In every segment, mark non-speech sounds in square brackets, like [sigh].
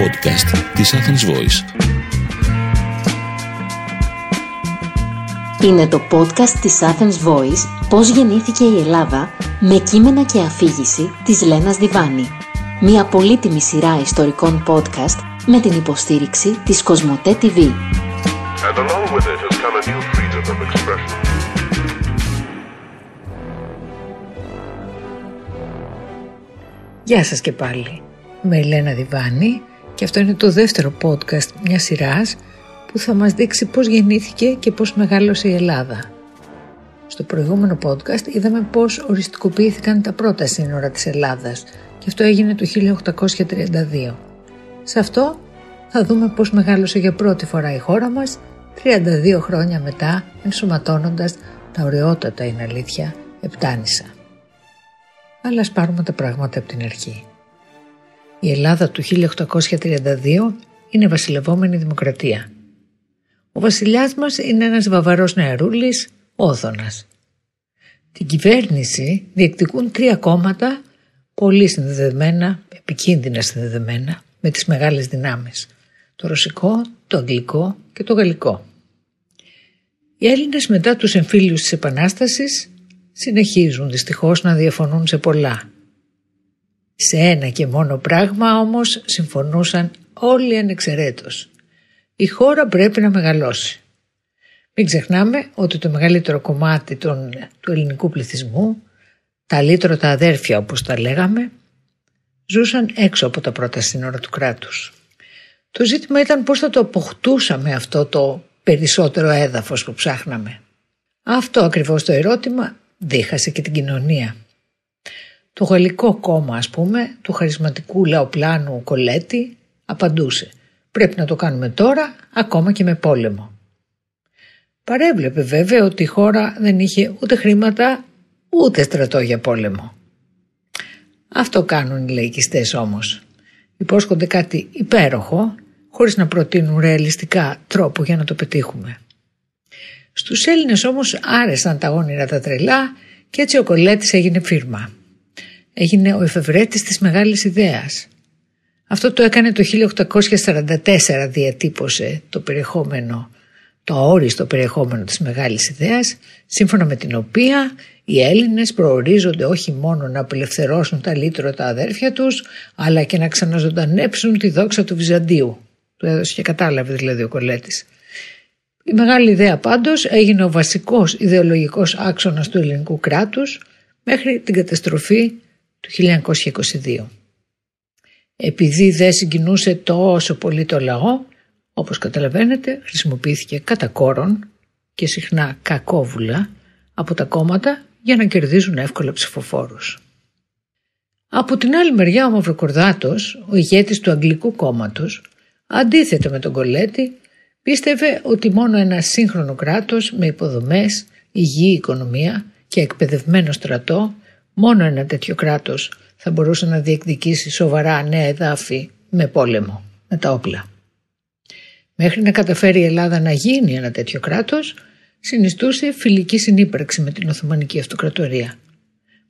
podcast της Athens Voice. Είναι το podcast της Athens Voice «Πώς γεννήθηκε η Ελλάδα» με κείμενα και αφήγηση της Λένας Διβάνη. Μια πολύτιμη σειρά ιστορικών podcast με την υποστήριξη της Κοσμοτέ TV. And along with it has come a new freedom of expression. Γεια σας και πάλι. Με η Λένα Διβάνη και αυτό είναι το δεύτερο podcast μιας σειράς που θα μας δείξει πώς γεννήθηκε και πώς μεγάλωσε η Ελλάδα. Στο προηγούμενο podcast είδαμε πώς οριστικοποιήθηκαν τα πρώτα σύνορα της Ελλάδας και αυτό έγινε το 1832. Σε αυτό θα δούμε πώς μεγάλωσε για πρώτη φορά η χώρα μας 32 χρόνια μετά ενσωματώνοντας τα ωραιότατα είναι αλήθεια Επτάνησα. Αλλά ας πάρουμε τα πράγματα από την αρχή. Η Ελλάδα του 1832 είναι βασιλευόμενη δημοκρατία. Ο βασιλιάς μας είναι ένας βαβαρός νεαρούλης, Όθωνας. Την κυβέρνηση διεκδικούν τρία κόμματα πολύ συνδεδεμένα, επικίνδυνα συνδεδεμένα με τις μεγάλες δυνάμεις. Το ρωσικό, το αγγλικό και το γαλλικό. Οι Έλληνες μετά τους εμφύλιους της Επανάστασης συνεχίζουν δυστυχώς να διαφωνούν σε πολλά. Σε ένα και μόνο πράγμα όμως συμφωνούσαν όλοι ανεξαιρέτως. Η χώρα πρέπει να μεγαλώσει. Μην ξεχνάμε ότι το μεγαλύτερο κομμάτι των, του ελληνικού πληθυσμού, τα λύτρωτα αδέρφια όπως τα λέγαμε, ζούσαν έξω από τα πρώτα σύνορα του κράτους. Το ζήτημα ήταν πώς θα το αποκτούσαμε αυτό το περισσότερο έδαφος που ψάχναμε. Αυτό ακριβώς το ερώτημα δίχασε και την κοινωνία. Το γαλλικό κόμμα ας πούμε του χαρισματικού λαοπλάνου Κολέτη απαντούσε πρέπει να το κάνουμε τώρα ακόμα και με πόλεμο. Παρέβλεπε βέβαια ότι η χώρα δεν είχε ούτε χρήματα ούτε στρατό για πόλεμο. Αυτό κάνουν οι λαϊκιστές όμως. Υπόσχονται κάτι υπέροχο χωρίς να προτείνουν ρεαλιστικά τρόπο για να το πετύχουμε. Στους Έλληνες όμως άρεσαν τα όνειρα τα τρελά και έτσι ο Κολέτης έγινε φίρμα. Έγινε ο εφευρέτης της μεγάλης ιδέας. Αυτό το έκανε το 1844 διατύπωσε το περιεχόμενο, το αόριστο περιεχόμενο της μεγάλης ιδέας, σύμφωνα με την οποία οι Έλληνες προορίζονται όχι μόνο να απελευθερώσουν τα λύτρωτα αδέρφια τους, αλλά και να ξαναζωντανέψουν τη δόξα του Βυζαντίου. Του έδωσε και κατάλαβε δηλαδή ο Κολέτης. Η μεγάλη ιδέα πάντως έγινε ο βασικός ιδεολογικός άξονας του ελληνικού κράτους μέχρι την καταστροφή του 1922. Επειδή δεν συγκινούσε τόσο πολύ το λαό, όπως καταλαβαίνετε χρησιμοποιήθηκε κατά κόρον και συχνά κακόβουλα από τα κόμματα για να κερδίζουν εύκολα ψηφοφόρους. Από την άλλη μεριά ο Μαυροκορδάτος, ο ηγέτης του Αγγλικού κόμματος, αντίθετα με τον Κολέτη, πίστευε ότι μόνο ένα σύγχρονο κράτος με υποδομές, υγιή οικονομία και εκπαιδευμένο στρατό, μόνο ένα τέτοιο κράτος θα μπορούσε να διεκδικήσει σοβαρά νέα εδάφη με πόλεμο, με τα όπλα. Μέχρι να καταφέρει η Ελλάδα να γίνει ένα τέτοιο κράτος, συνιστούσε φιλική συνύπαρξη με την Οθωμανική Αυτοκρατορία.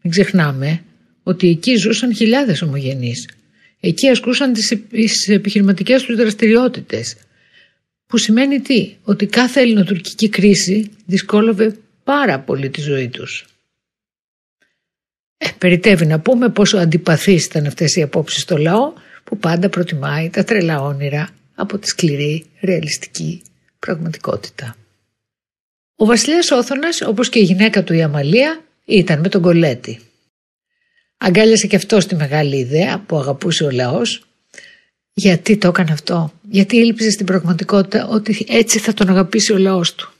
Μην ξεχνάμε ότι εκεί ζούσαν χιλιάδες ομογενείς. Εκεί ασκούσαν τις επιχειρηματικές τους δραστηριότητες. Που σημαίνει τι, ότι κάθε ελληνοτουρκική κρίση δυσκόλαβε πάρα πολύ τη ζωή τους. Ε, περιτεύει να πούμε πόσο αντιπαθείς ήταν αυτές οι απόψεις στο λαό που πάντα προτιμάει τα τρελά όνειρα από τη σκληρή ρεαλιστική πραγματικότητα. Ο βασιλιάς Όθωνας όπως και η γυναίκα του η Αμαλία ήταν με τον Κολέτη. Αγκάλιασε και αυτός τη μεγάλη ιδέα που αγαπούσε ο λαός. Γιατί το έκανε αυτό, γιατί ήλπιζε στην πραγματικότητα ότι έτσι θα τον αγαπήσει ο λαός του;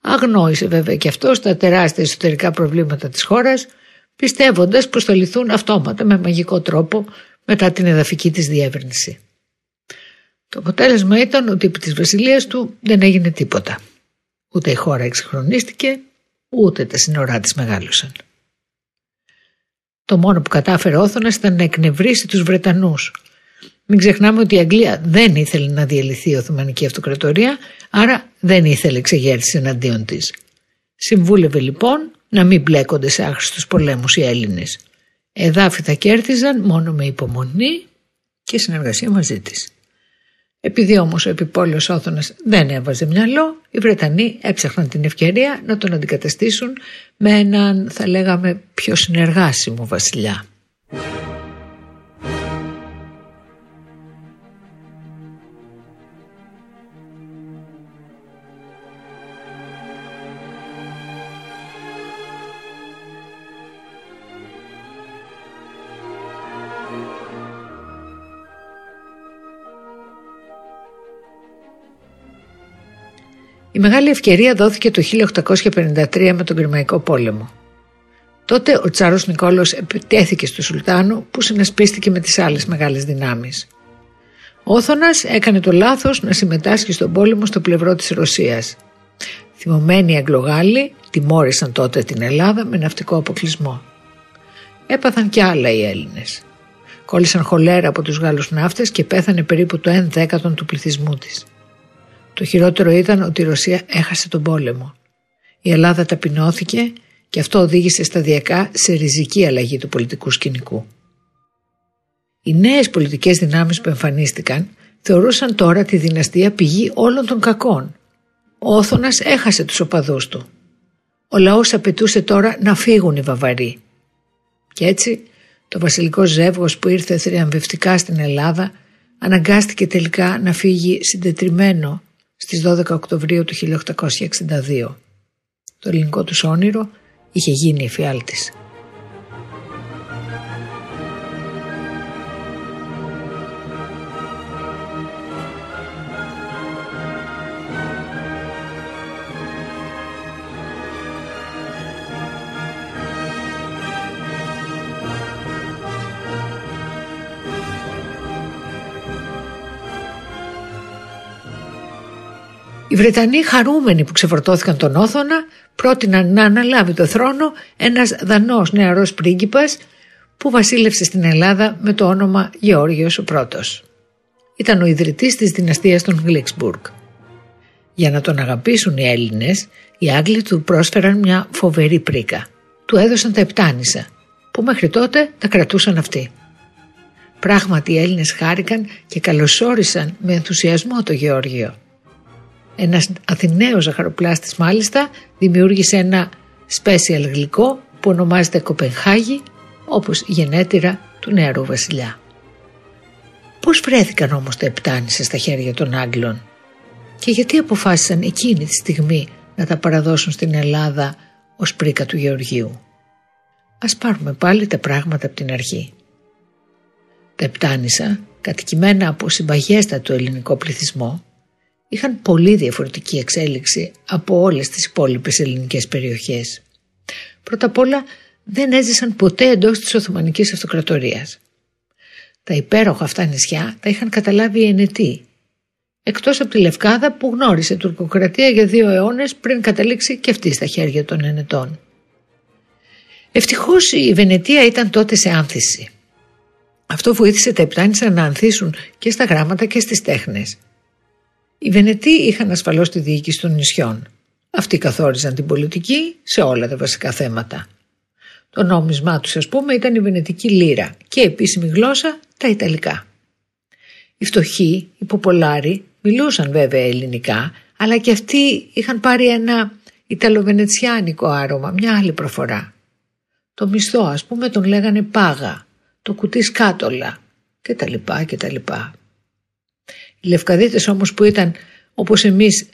Αγνόησε βέβαια και αυτός τα τεράστια εσωτερικά προβλήματα της χώρας πιστεύοντας πως θα λυθούν αυτόματα με μαγικό τρόπο μετά την εδαφική της διεύρυνση. Το αποτέλεσμα ήταν ότι επί της βασιλείας του δεν έγινε τίποτα. Ούτε η χώρα εξυγχρονίστηκε, ούτε τα σύνορά της μεγάλωσαν. Το μόνο που κατάφερε ο Όθωνας ήταν να εκνευρίσει τους Βρετανούς. Μην ξεχνάμε ότι η Αγγλία δεν ήθελε να διαλυθεί η Οθωμανική Αυτοκρατορία, άρα δεν ήθελε εξεγέρση εναντίον της. Συμβούλευε λοιπόν να μην μπλέκονται σε άχρηστους πολέμους οι Έλληνες. Εδάφη θα κέρδιζαν μόνο με υπομονή και συνεργασία μαζί της. Επειδή όμως ο επιπόλαιος Όθωνας δεν έβαζε μυαλό, οι Βρετανοί έψαχναν την ευκαιρία να τον αντικαταστήσουν με έναν θα λέγαμε πιο συνεργάσιμο βασιλιά. Η μεγάλη ευκαιρία δόθηκε το 1853 με τον Κρημαϊκό πόλεμο. Τότε ο Τσάρος Νικόλος επιτέθηκε στο Σουλτάνο που συνασπίστηκε με τις άλλες μεγάλες δυνάμεις. Ο Όθωνας έκανε το λάθος να συμμετάσχει στον πόλεμο στο πλευρό της Ρωσίας. Θυμωμένοι οι Αγγλογάλοι τιμώρησαν τότε την Ελλάδα με ναυτικό αποκλεισμό. Έπαθαν και άλλα οι Έλληνες. Κόλλησαν χολέρα από τους Γάλλους ναύτες και πέθανε περίπου το 1 δέκατον του πληθυσμού της. Το χειρότερο ήταν ότι η Ρωσία έχασε τον πόλεμο. Η Ελλάδα ταπεινώθηκε και αυτό οδήγησε σταδιακά σε ριζική αλλαγή του πολιτικού σκηνικού. Οι νέες πολιτικές δυνάμεις που εμφανίστηκαν θεωρούσαν τώρα τη δυναστεία πηγή όλων των κακών. Ο Όθωνας έχασε τους οπαδούς του. Ο λαός απαιτούσε τώρα να φύγουν οι Βαβαροί. Και έτσι το βασιλικό ζεύγος που ήρθε θριαμβευτικά στην Ελλάδα αναγκάστηκε τελικά να φύγει συντετριμένο στις 12 Οκτωβρίου του 1862. Το ελληνικό τους όνειρο είχε γίνει εφιάλτης. Οι Βρετανοί χαρούμενοι που ξεφορτώθηκαν τον Όθωνα πρότειναν να αναλάβει το θρόνο ένας δανός νεαρός πρίγκιπας που βασίλευσε στην Ελλάδα με το όνομα Γεώργιος ο Πρώτος. Ήταν ο ιδρυτής της δυναστείας των Γλίξμπουργκ. Για να τον αγαπήσουν οι Έλληνες, οι Άγγλοι του πρόσφεραν μια φοβερή πρίκα. Του έδωσαν τα επτάνησα, που μέχρι τότε τα κρατούσαν αυτοί. Πράγματι οι Έλληνες χάρηκαν και καλωσόρισαν με ενθουσιασμό το Γεώργιο. Ένας Αθηναίος ζαχαροπλάστης μάλιστα δημιούργησε ένα special γλυκό που ονομάζεται Κοπενχάγη όπως γενέτειρα του νεαρού βασιλιά. Πώς βρέθηκαν όμως τα επτάνησα στα χέρια των Άγγλων και γιατί αποφάσισαν εκείνη τη στιγμή να τα παραδώσουν στην Ελλάδα ως πρίκα του Γεωργίου; Ας πάρουμε πάλι τα πράγματα από την αρχή. Τα επτάνησα, κατοικημένα από συμπαγέστατο ελληνικό πληθυσμό, είχαν πολύ διαφορετική εξέλιξη από όλες τις υπόλοιπες ελληνικές περιοχές. Πρώτα απ' όλα δεν έζησαν ποτέ εντός της Οθωμανικής Αυτοκρατορίας. Τα υπέροχα αυτά νησιά τα είχαν καταλάβει οι Ενετοί, εκτός από τη Λευκάδα που γνώρισε τουρκοκρατία για δύο αιώνες πριν καταλήξει και αυτή στα χέρια των Ενετών. Ευτυχώς η Βενετία ήταν τότε σε άνθηση. Αυτό βοήθησε τα Επτάνησα να ανθίσουν και στα γράμματα και στις τέχνες. Οι Βενετοί είχαν ασφαλώς τη διοίκηση των νησιών. Αυτοί καθόριζαν την πολιτική σε όλα τα βασικά θέματα. Το νόμισμά τους ας πούμε ήταν η βενετική λίρα και επίσημη γλώσσα τα Ιταλικά. Οι φτωχοί, οι ποπολάροι μιλούσαν βέβαια ελληνικά αλλά και αυτοί είχαν πάρει ένα Ιταλοβενετσιάνικο άρωμα, μια άλλη προφορά. Το μισθό ας πούμε τον λέγανε πάγα, το κουτί σκάτολα και τα λοιπά και τα λοιπά. Οι Λευκαδίτες όμως που ήταν όπως εμείς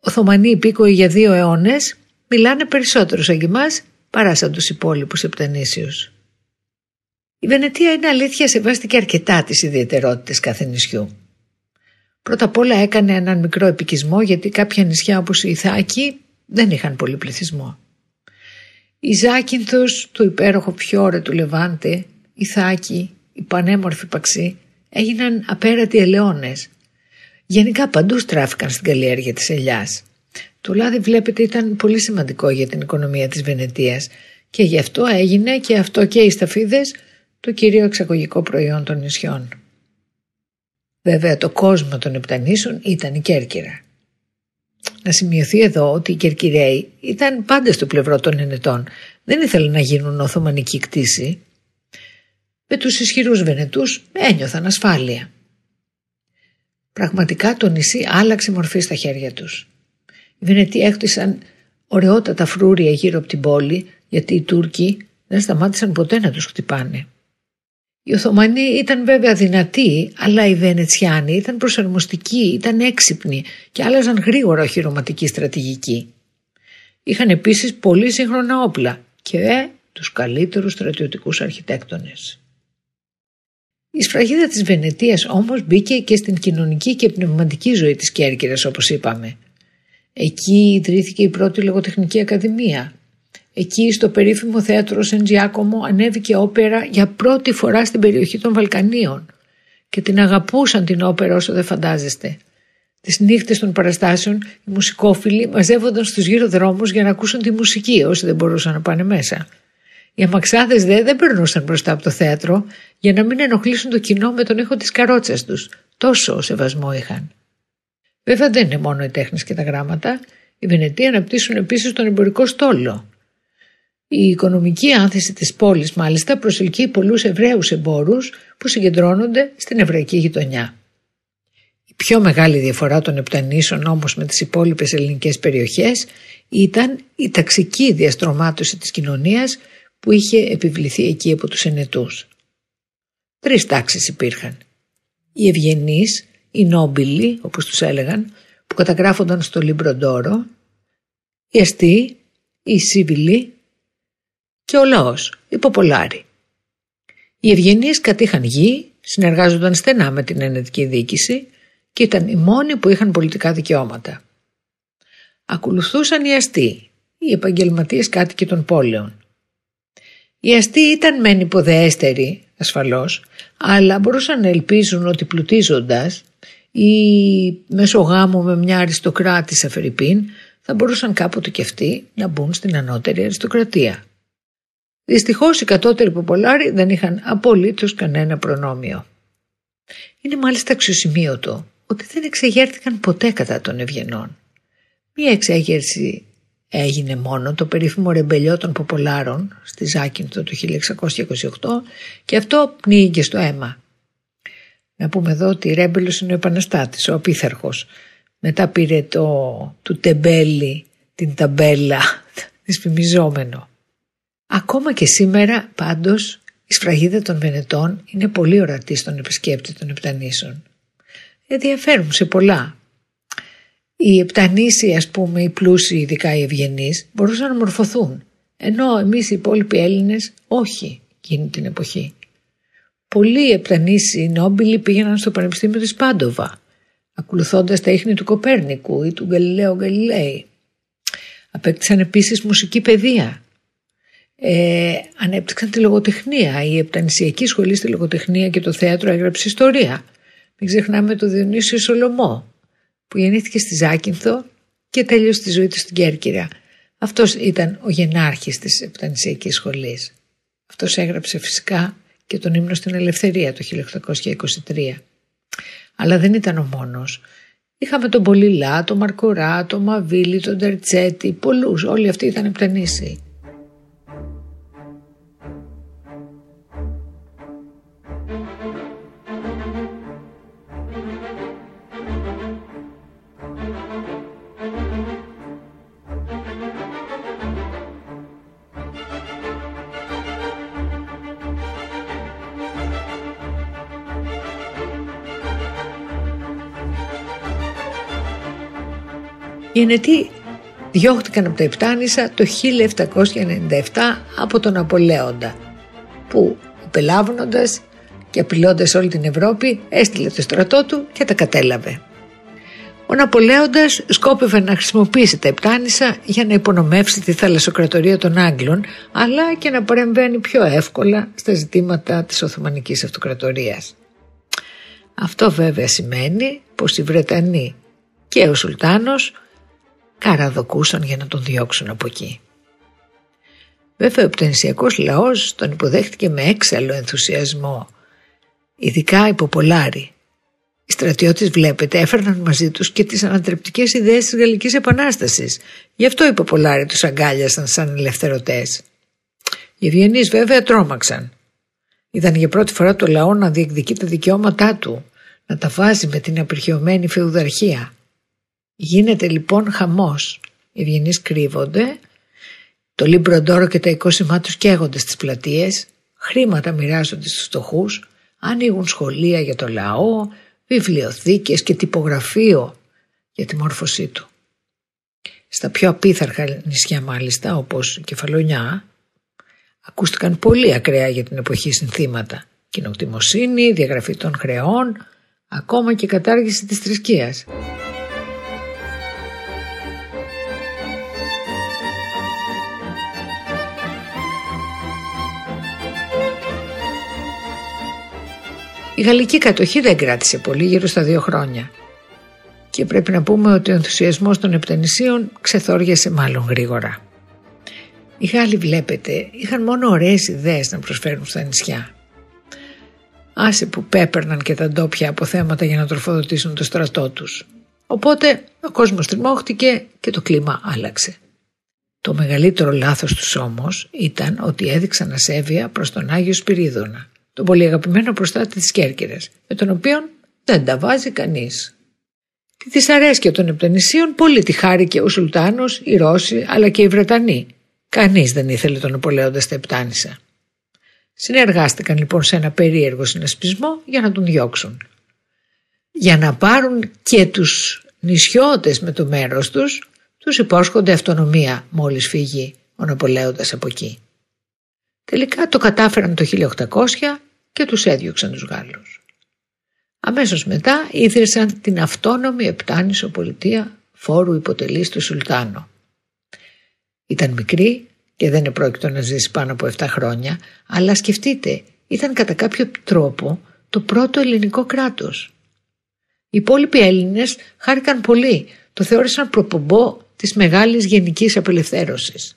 Οθωμανοί υπήκοοι για δύο αιώνες μιλάνε περισσότερο σαν και εμάς παρά σαν τους υπόλοιπους επτανήσιους. Η Βενετία είναι αλήθεια σεβάστηκε αρκετά τις ιδιαιτερότητες κάθε νησιού. Πρώτα απ' όλα έκανε έναν μικρό επικισμό γιατί κάποια νησιά όπως η Ιθάκη δεν είχαν πολύ πληθυσμό. Η Ζάκυνθος, το υπέροχο φιόρε του Λεβάντε, η Θάκη, η πανέμορφη Παξή έγιναν απέρατοι ελαιώνες Γενικά παντού στράφηκαν στην καλλιέργεια της ελιάς. Το λάδι βλέπετε ήταν πολύ σημαντικό για την οικονομία της Βενετίας και γι' αυτό έγινε και αυτό και οι σταφίδες το κυρίω εξαγωγικό προϊόν των νησιών. Βέβαια το κόσμο των Επτανήσων ήταν η Κέρκυρα. Να σημειωθεί εδώ ότι οι Κερκυραίοι ήταν πάντα στο πλευρό των Ενετών. Δεν ήθελαν να γίνουν Οθωμανική κτήση. Με τους ισχυρούς Βενετούς ένιωθαν ασφάλεια. Πραγματικά το νησί άλλαξε μορφή στα χέρια τους. Οι Βενετοί έκτισαν ωραιότατα φρούρια γύρω από την πόλη γιατί οι Τούρκοι δεν σταμάτησαν ποτέ να τους χτυπάνε. Οι Οθωμανοί ήταν βέβαια δυνατοί, αλλά οι Βενετσιάνοι ήταν προσαρμοστικοί, ήταν έξυπνοι και άλλαζαν γρήγορα οχυρωματική στρατηγική. Είχαν επίσης πολύ σύγχρονα όπλα και ε, τους καλύτερους στρατιωτικούς αρχιτέκτονες. Η σφραγίδα της Βενετίας όμως μπήκε και στην κοινωνική και πνευματική ζωή της Κέρκυρας όπως είπαμε. Εκεί ιδρύθηκε η πρώτη λογοτεχνική ακαδημία. Εκεί στο περίφημο θέατρο Σεντζιάκομο ανέβηκε όπερα για πρώτη φορά στην περιοχή των Βαλκανίων και την αγαπούσαν την όπερα όσο δεν φαντάζεστε. Τις νύχτες των παραστάσεων οι μουσικόφιλοι μαζεύονταν στους γύρω δρόμους για να ακούσουν τη μουσική όσοι δεν μπορούσαν να πάνε μέσα. Οι αμαξάδες δε δεν περνούσαν μπροστά από το θέατρο για να μην ενοχλήσουν το κοινό με τον ήχο της καρότσας τους. Τόσο σεβασμό είχαν. Βέβαια δεν είναι μόνο οι τέχνες και τα γράμματα. Οι Βενετοί αναπτύσσουν επίσης τον εμπορικό στόλο. Η οικονομική άνθηση της πόλης μάλιστα προσελκύει πολλούς Εβραίους εμπόρους που συγκεντρώνονται στην εβραϊκή γειτονιά. Η πιο μεγάλη διαφορά των Επτανήσων όμως με τις υπόλοιπες ελληνικές περιοχές ήταν η ταξική διαστρωμάτωση της κοινωνίας που είχε επιβληθεί εκεί από τους ενετούς. Τρεις τάξεις υπήρχαν. Οι ευγενείς, οι νόμπιλοι όπως τους έλεγαν που καταγράφονταν στο Λιμπροντόρο, οι αστεί, οι σύβιλοι και ο λαός, οι ποπολάροι. Οι ευγενείς κατήχαν γη, συνεργάζονταν στενά με την ενετική διοίκηση και ήταν οι μόνοι που είχαν πολιτικά δικαιώματα. Ακολουθούσαν οι αστεί, οι επαγγελματίες κάτοικοι των πόλεων. Οι αστεί ήταν μεν υποδεέστεροι, ασφαλώς, αλλά μπορούσαν να ελπίζουν ότι πλουτίζοντας ή μέσω γάμου με μια αριστοκράτησα Φερρυπίν θα μπορούσαν κάποτε και αυτοί να μπουν στην ανώτερη αριστοκρατία. Δυστυχώς οι κατώτεροι ποπολάροι δεν είχαν απολύτως κανένα προνόμιο. Είναι μάλιστα αξιοσημείωτο ότι δεν εξεγέρθηκαν ποτέ κατά των ευγενών. Μία εξέγερση έγινε μόνο το περίφημο ρεμπελιό των Ποπολάρων στη Ζάκυνθο το 1628 και αυτό πνίγηκε στο αίμα. Να πούμε εδώ ότι ρέμπελος είναι ο επαναστάτης, ο απίθαρχος. Μετά πήρε το του τεμπέλη την ταμπέλα, [laughs] δυσφημιζόμενο. Ακόμα και σήμερα πάντως η σφραγίδα των Βενετών είναι πολύ ορατή στον επισκέπτη των Επτανήσων. Ενδιαφέρουν σε πολλά. Οι Επτανήσοι ας πούμε, οι πλούσιοι ειδικά οι ευγενείς μπορούσαν να μορφωθούν. Ενώ εμείς οι υπόλοιποι Έλληνες όχι εκείνη την εποχή. Πολλοί Επτανήσοι νόμπιλοι πήγαιναν στο Πανεπιστήμιο της Πάντοβα ακολουθώντας τα ίχνη του Κοπέρνικου ή του Γκαλιλαίου Γκαλιλαίη. Απέκτησαν επίσης μουσική παιδεία ε, ανέπτυξαν τη λογοτεχνία. Η Επτανησιακή Σχολή στη Λογοτεχνία και το Θέατρο έγραψε ιστορία. Μην ξεχνάμε το Διονύσιο Σολομό που γεννήθηκε στη Ζάκυνθο και τέλειωσε τη ζωή του στην Κέρκυρα. Αυτός ήταν ο γενάρχης της Επτανησιακής Σχολής. Αυτός έγραψε φυσικά και τον ύμνο στην Ελευθερία το 1823. Αλλά δεν ήταν ο μόνος. Είχαμε τον Πολυλά, τον Μαρκορά, τον Μαβίλη, τον Τερτσέτη, πολλούς. Όλοι αυτοί ήταν επτανήσιοι. Οι Ενετοί διώχτηκαν από τα Επτάνησα το 1797 από τον Απολέοντα που πελάβωνοντας και απειλώντας όλη την Ευρώπη έστειλε το στρατό του και τα κατέλαβε. Ο Ναπολέοντας σκόπευε να χρησιμοποιήσει τα Επτάνησα για να υπονομεύσει τη θαλασσοκρατορία των Άγγλων αλλά και να παρεμβαίνει πιο εύκολα στα ζητήματα της Οθωμανικής Αυτοκρατορίας. Αυτό βέβαια σημαίνει πως οι Βρετανοί και ο Σουλτάνος καραδοκούσαν για να τον διώξουν από εκεί. Βέβαια ο πτενσιακός λαός τον υποδέχτηκε με έξαλλο ενθουσιασμό, ειδικά οι Ποπολάροι. Οι στρατιώτες βλέπετε έφερναν μαζί τους και τις ανατρεπτικές ιδέες της Γαλλικής Επανάστασης. Γι' αυτό οι Ποπολάροι τους αγκάλιασαν σαν ελευθερωτές. Οι Βιενείς βέβαια τρόμαξαν. Είδαν για πρώτη φορά το λαό να διεκδικεί τα δικαιώματά του, να τα βάζει με την απερχαιωμένη φεουδαρχία. Γίνεται λοιπόν χαμός. Οι ευγενείς κρύβονται, το λίμπροντόρο και τα οικόσημά τους καίγονται στις πλατείες, χρήματα μοιράζονται στους φτωχούς, ανοίγουν σχολεία για το λαό, βιβλιοθήκες και τυπογραφείο για τη μόρφωσή του. Στα πιο απίθαρχα νησιά μάλιστα όπως η Κεφαλονιά ακούστηκαν πολύ ακραία για την εποχή συνθήματα. Κοινοκτημοσύνη, διαγραφή των χρεών, ακόμα και κατάργηση της θρησκείας. Γαλλική κατοχή δεν κράτησε πολύ, γύρω στα δύο χρόνια. Και πρέπει να πούμε ότι ο ενθουσιασμός των επτανησίων ξεθόριασε μάλλον γρήγορα. Οι Γάλλοι βλέπετε είχαν μόνο ωραίες ιδέες να προσφέρουν στα νησιά. Άσε που πέπερναν και τα ντόπια αποθέματα για να τροφοδοτήσουν το στρατό τους. Οπότε ο κόσμος τριμώχτηκε και το κλίμα άλλαξε. Το μεγαλύτερο λάθος τους όμως ήταν ότι έδειξαν ασέβεια προς τον Άγιο Σπυρίδωνα τον πολύ αγαπημένο προστάτη της Κέρκυρας, με τον οποίο δεν τα βάζει κανείς. Τη δυσαρέσκεια των Επτανησίων πολύ τη χάρηκε ο Σουλτάνος, οι Ρώσοι αλλά και οι Βρετανοί. Κανείς δεν ήθελε τον Απολέοντα στα Επτάνησα. Συνεργάστηκαν λοιπόν σε ένα περίεργο συνασπισμό για να τον διώξουν. Για να πάρουν και τους νησιώτες με το μέρος τους, τους υπόσχονται αυτονομία μόλις φύγει ο Ναπολέοντας από εκεί. Τελικά το κατάφεραν το 1800 και τους έδιωξαν τους Γάλλους. Αμέσως μετά ίδρυσαν την αυτόνομη Επτάνησο πολιτεία φόρου υποτελής του Σουλτάνο. Ήταν μικρή και δεν επρόκειτο να ζήσει πάνω από 7 χρόνια, αλλά σκεφτείτε, ήταν κατά κάποιο τρόπο το πρώτο ελληνικό κράτος. Οι υπόλοιποι Έλληνες χάρηκαν πολύ, το θεώρησαν προπομπό της μεγάλης γενικής απελευθέρωσης.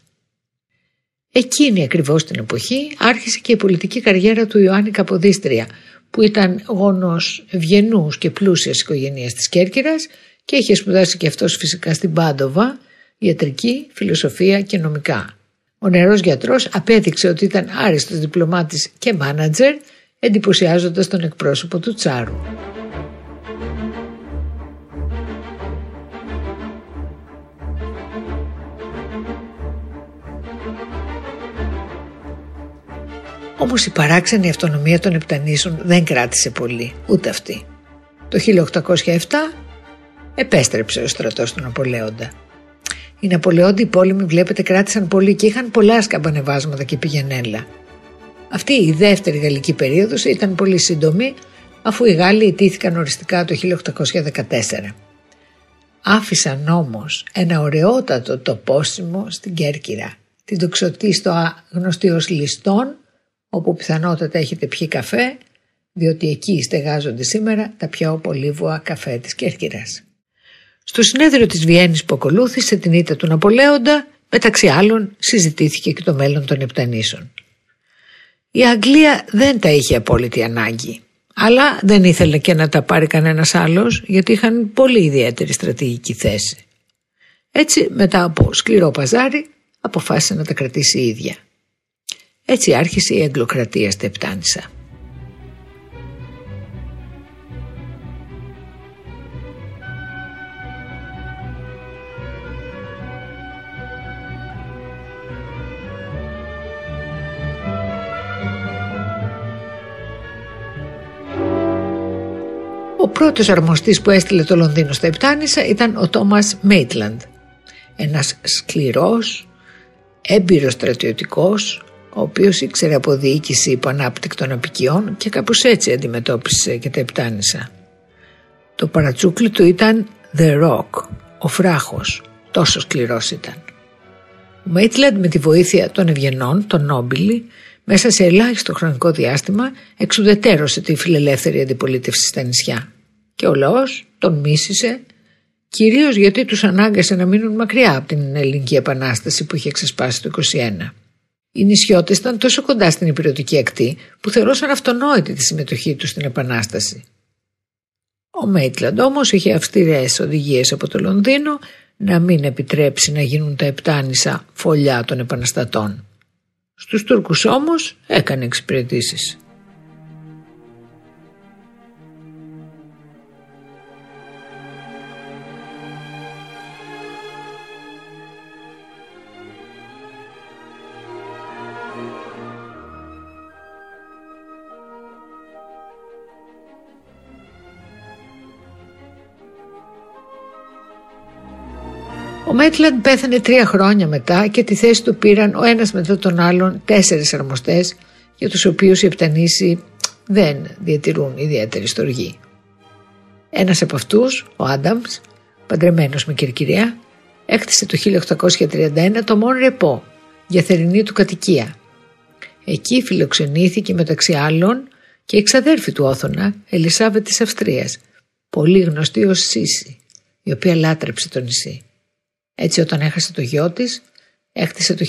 Εκείνη ακριβώς την εποχή άρχισε και η πολιτική καριέρα του Ιωάννη Καποδίστρια που ήταν γόνος ευγενούς και πλούσιας οικογένειας της Κέρκυρας και είχε σπουδάσει και αυτός φυσικά στην Πάντοβα ιατρική, φιλοσοφία και νομικά. Ο νερός γιατρός απέδειξε ότι ήταν άριστος διπλωμάτης και μάνατζερ εντυπωσιάζοντας τον εκπρόσωπο του Τσάρου. Όμως η παράξενη αυτονομία των Επτανήσων δεν κράτησε πολύ, ούτε αυτή. Το 1807 επέστρεψε ο στρατός του Ναπολέοντα. Οι Ναπολεόντιοι πόλεμοι βλέπετε κράτησαν πολύ και είχαν πολλά σκαμπανεβάσματα και πηγενέλα. Αυτή η δεύτερη γαλλική περίοδος ήταν πολύ σύντομη αφού οι Γάλλοι ιτήθηκαν οριστικά το 1814. Άφησαν όμως ένα ωραιότατο τοπόσιμο στην Κέρκυρα, την τοξωτή στο γνωστή ως Λιστόν όπου πιθανότατα έχετε πιει καφέ, διότι εκεί στεγάζονται σήμερα τα πιο πολύβουα καφέ της Κέρκυρας. Στο συνέδριο της Βιέννης που ακολούθησε την ήττα του Ναπολέοντα, μεταξύ άλλων συζητήθηκε και το μέλλον των Επτανήσων. Η Αγγλία δεν τα είχε απόλυτη ανάγκη, αλλά δεν ήθελε και να τα πάρει κανένας άλλος γιατί είχαν πολύ ιδιαίτερη στρατηγική θέση. Έτσι μετά από σκληρό παζάρι αποφάσισε να τα κρατήσει η ίδια. Έτσι άρχισε η εγκλοκρατία στα Επτάνησα. Ο πρώτος αρμοστής που έστειλε το Λονδίνο στα Επτάνησα ήταν ο Τόμας Μέιτλαντ. Ένας σκληρός, έμπειρος στρατιωτικός, ο οποίος ήξερε από διοίκηση υποανάπτυκτων απικιών και κάπως έτσι αντιμετώπισε και τα επτάνησα. Το παρατσούκλι του ήταν The Rock, ο φράχος, τόσο σκληρός ήταν. Ο Μέιτλαντ με τη βοήθεια των ευγενών, τον Νόμπιλι, μέσα σε ελάχιστο χρονικό διάστημα εξουδετέρωσε τη φιλελεύθερη αντιπολίτευση στα νησιά. Και ο λαός τον μίσησε, κυρίως γιατί τους ανάγκασε να μείνουν μακριά από την ελληνική επανάσταση που είχε ξεσπάσει το 1921. Οι νησιώτε ήταν τόσο κοντά στην υπηρετική ακτή που θεωρούσαν αυτονόητη τη συμμετοχή τους στην Επανάσταση. Ο Μέιτλαντ όμως είχε αυστηρές οδηγίες από το Λονδίνο να μην επιτρέψει να γίνουν τα επτάνησα φωλιά των επαναστατών. Στους Τούρκους όμως έκανε εξυπηρετήσεις. Ο Μέτλαντ πέθανε τρία χρόνια μετά και τη θέση του πήραν ο ένας μετά τον άλλον τέσσερις αρμοστές για τους οποίους οι επτανήσοι δεν διατηρούν ιδιαίτερη στοργή. Ένας από αυτούς, ο Άνταμς, παντρεμένος με κυρκυρία, έκτισε το 1831 το Μον Ρεπό για θερινή του κατοικία. Εκεί φιλοξενήθηκε μεταξύ άλλων και η εξαδέρφη του Όθωνα, Ελισάβετ της Αυστρίας, πολύ γνωστή ως Σύση, η οποία λάτρεψε το νησί. Έτσι όταν έχασε το γιο της, έκτισε το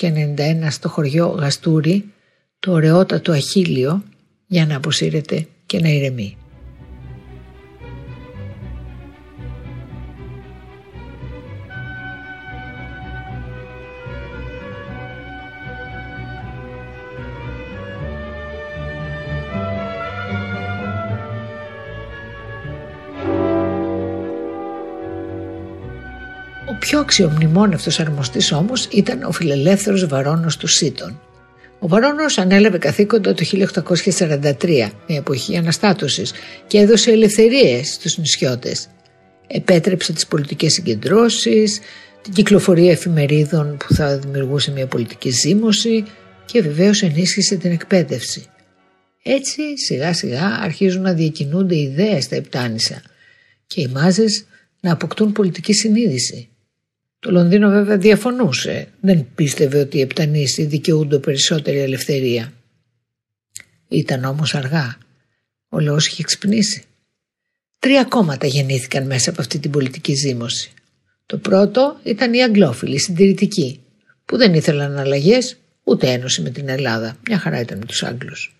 1891 στο χωριό Γαστούρι το ωραιότατο Αχίλιο για να αποσύρεται και να ηρεμεί. Πιο αξιομνημόνευτος αρμοστής όμως ήταν ο φιλελεύθερος βαρόνος του Σίτων. Ο Βαρόνος ανέλαβε καθήκοντα το 1843, μια εποχή αναστάτωσης, και έδωσε ελευθερίες στους νησιώτες. Επέτρεψε τις πολιτικές συγκεντρώσεις, την κυκλοφορία εφημερίδων που θα δημιουργούσε μια πολιτική ζήμωση και βεβαίως ενίσχυσε την εκπαίδευση. Έτσι σιγά σιγά αρχίζουν να διακινούνται ιδέες στα Επτάνησα και οι μάζες να αποκτούν πολιτική συνείδηση. Το Λονδίνο βέβαια διαφωνούσε. Δεν πίστευε ότι οι Επτανήσοι δικαιούνται περισσότερη ελευθερία. Ήταν όμως αργά. Ο λαός είχε ξυπνήσει. Τρία κόμματα γεννήθηκαν μέσα από αυτή την πολιτική ζήμωση. Το πρώτο ήταν οι Αγγλόφιλοι, οι συντηρητικοί, που δεν ήθελαν αλλαγές ούτε ένωση με την Ελλάδα. Μια χαρά ήταν με τους Άγγλους.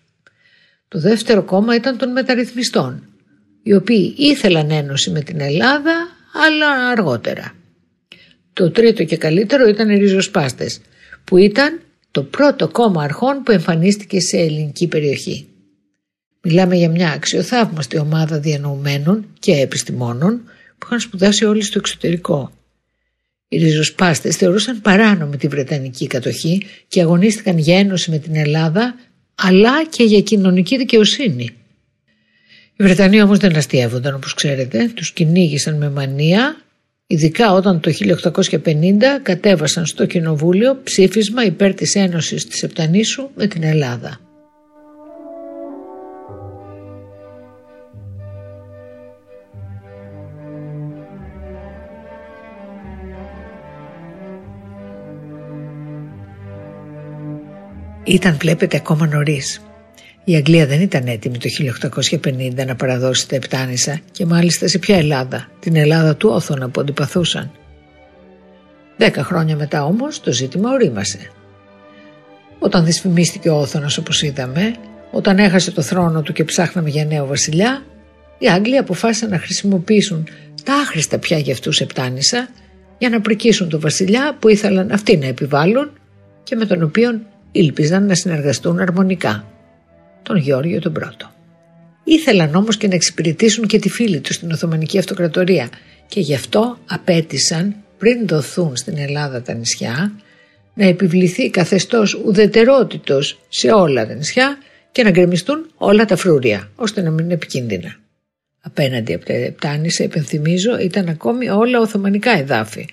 Το δεύτερο κόμμα ήταν των μεταρρυθμιστών, οι οποίοι ήθελαν ένωση με την Ελλάδα, αλλά αργότερα. Το τρίτο και καλύτερο ήταν οι ριζοσπάστες, που ήταν το πρώτο κόμμα αρχών που εμφανίστηκε σε ελληνική περιοχή. Μιλάμε για μια αξιοθαύμαστη ομάδα διανοουμένων και επιστημόνων που είχαν σπουδάσει όλοι στο εξωτερικό. Οι ριζοσπάστες θεωρούσαν παράνομη τη Βρετανική κατοχή και αγωνίστηκαν για ένωση με την Ελλάδα αλλά και για κοινωνική δικαιοσύνη. Οι Βρετανοί όμως δεν αστείευονταν όπως ξέρετε, τους κυνήγησαν με μανία Ειδικά όταν το 1850 κατέβασαν στο Κοινοβούλιο ψήφισμα υπέρ της Ένωσης της Επτανήσου με την Ελλάδα. Ήταν βλέπετε ακόμα νωρίς. Η Αγγλία δεν ήταν έτοιμη το 1850 να παραδώσει τα Επτάνησα και μάλιστα σε ποια Ελλάδα, την Ελλάδα του Όθωνα που αντιπαθούσαν. Δέκα χρόνια μετά όμως το ζήτημα ορίμασε. Όταν δυσφημίστηκε ο Όθωνας όπως είδαμε, όταν έχασε το θρόνο του και ψάχναμε για νέο βασιλιά, οι Άγγλοι αποφάσισαν να χρησιμοποιήσουν τα άχρηστα πια για αυτούς Επτάνησα για να πρικίσουν τον βασιλιά που ήθελαν αυτοί να επιβάλλουν και με τον οποίο ήλπιζαν να συνεργαστούν αρμονικά τον Γεώργιο τον Πρώτο. Ήθελαν όμως και να εξυπηρετήσουν και τη φίλη τους στην Οθωμανική Αυτοκρατορία και γι' αυτό απέτησαν πριν δοθούν στην Ελλάδα τα νησιά να επιβληθεί καθεστώς ουδετερότητος σε όλα τα νησιά και να γκρεμιστούν όλα τα φρούρια ώστε να μην είναι επικίνδυνα. Απέναντι από τα Επτάνησα, επενθυμίζω, ήταν ακόμη όλα Οθωμανικά εδάφη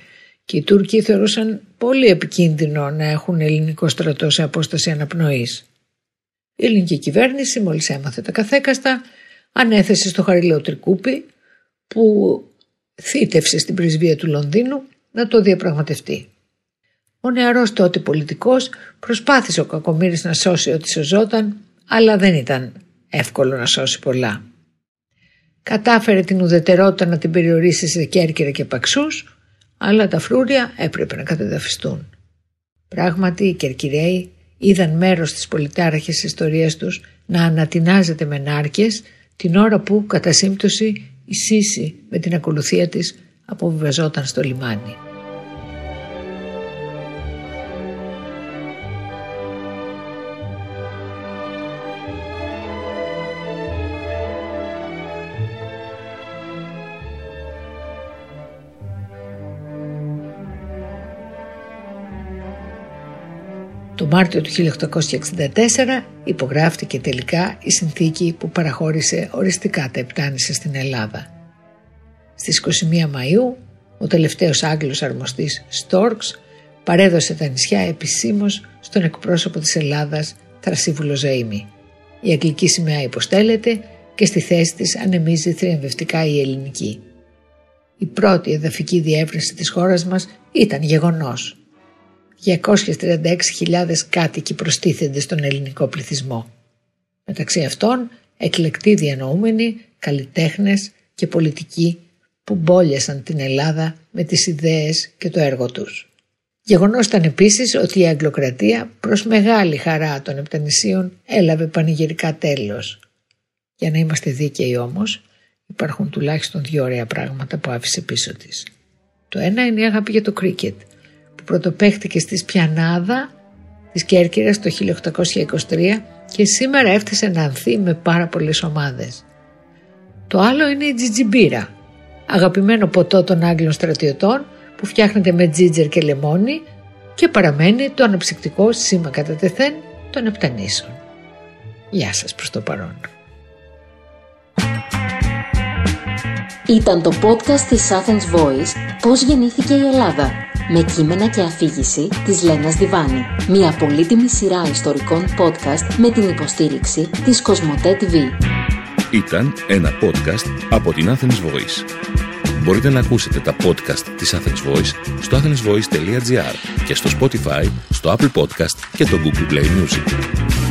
και οι Τούρκοι θεωρούσαν πολύ επικίνδυνο να έχουν ελληνικό στρατό σε απόσταση αναπνοής. Η ελληνική κυβέρνηση μόλις έμαθε τα καθέκαστα ανέθεσε στο Χαριλαίο Τρικούπι που θύτευσε στην πρεσβεία του Λονδίνου να το διαπραγματευτεί. Ο νεαρός τότε πολιτικός προσπάθησε ο Κακομύρης να σώσει ό,τι σωζόταν αλλά δεν ήταν εύκολο να σώσει πολλά. Κατάφερε την ουδετερότητα να την περιορίσει σε Κέρκυρα και Παξούς αλλά τα φρούρια έπρεπε να κατεδαφιστούν. Πράγματι οι Κερκυραίοι είδαν μέρος της πολιτάρχης ιστορίας τους να ανατινάζεται με νάρκες την ώρα που κατά σύμπτωση η Σύση με την ακολουθία της αποβιβαζόταν στο λιμάνι. Μάρτιο του 1864 υπογράφτηκε τελικά η συνθήκη που παραχώρησε οριστικά τα Επτάνησα στην Ελλάδα. Στις 21 Μαΐου Ο τελευταίος Άγγλος αρμοστής Στόρξ παρέδωσε τα νησιά επισήμως στον εκπρόσωπο της Ελλάδας Θρασίβουλο Ζαΐμι. Η αγγλική σημαία υποστέλλεται και στη θέση της ανεμίζει θριαμβευτικά η ελληνική. Η πρώτη εδαφική διεύρυνση της χώρας μας ήταν γεγονός. 236.000 κάτοικοι προστίθενται στον ελληνικό πληθυσμό. Μεταξύ αυτών εκλεκτοί διανοούμενοι, καλλιτέχνες και πολιτικοί που μπόλιασαν την Ελλάδα με τις ιδέες και το έργο τους. Γεγονός ήταν επίσης ότι η Αγγλοκρατία προς μεγάλη χαρά των Επτανησίων έλαβε πανηγυρικά τέλος. Για να είμαστε δίκαιοι όμως, υπάρχουν τουλάχιστον δύο ωραία πράγματα που άφησε πίσω της. Το ένα είναι η αγάπη για το κρίκετ, που πρωτοπαίχτηκε στη Σπιανάδα της Κέρκυρας το 1823 και σήμερα έφτασε να ανθεί με πάρα πολλές ομάδες. Το άλλο είναι η τζιτζιμπίρα, αγαπημένο ποτό των Άγγλων στρατιωτών που φτιάχνεται με τζίτζερ και λεμόνι και παραμένει το αναψυκτικό σήμα κατά τεθέν των Επτανήσων. Γεια σας προς το παρόν. Ήταν το podcast της Athens Voice «Πώς γεννήθηκε η Ελλάδα» με κείμενα και αφήγηση της Λένας Διβάνη. Μια πολύτιμη σειρά ιστορικών podcast με την υποστήριξη της Κοσμοτέ TV. Ήταν ένα podcast από την Athens Voice. Μπορείτε να ακούσετε τα podcast της Athens Voice στο athensvoice.gr και στο Spotify, στο Apple Podcast και το Google Play Music.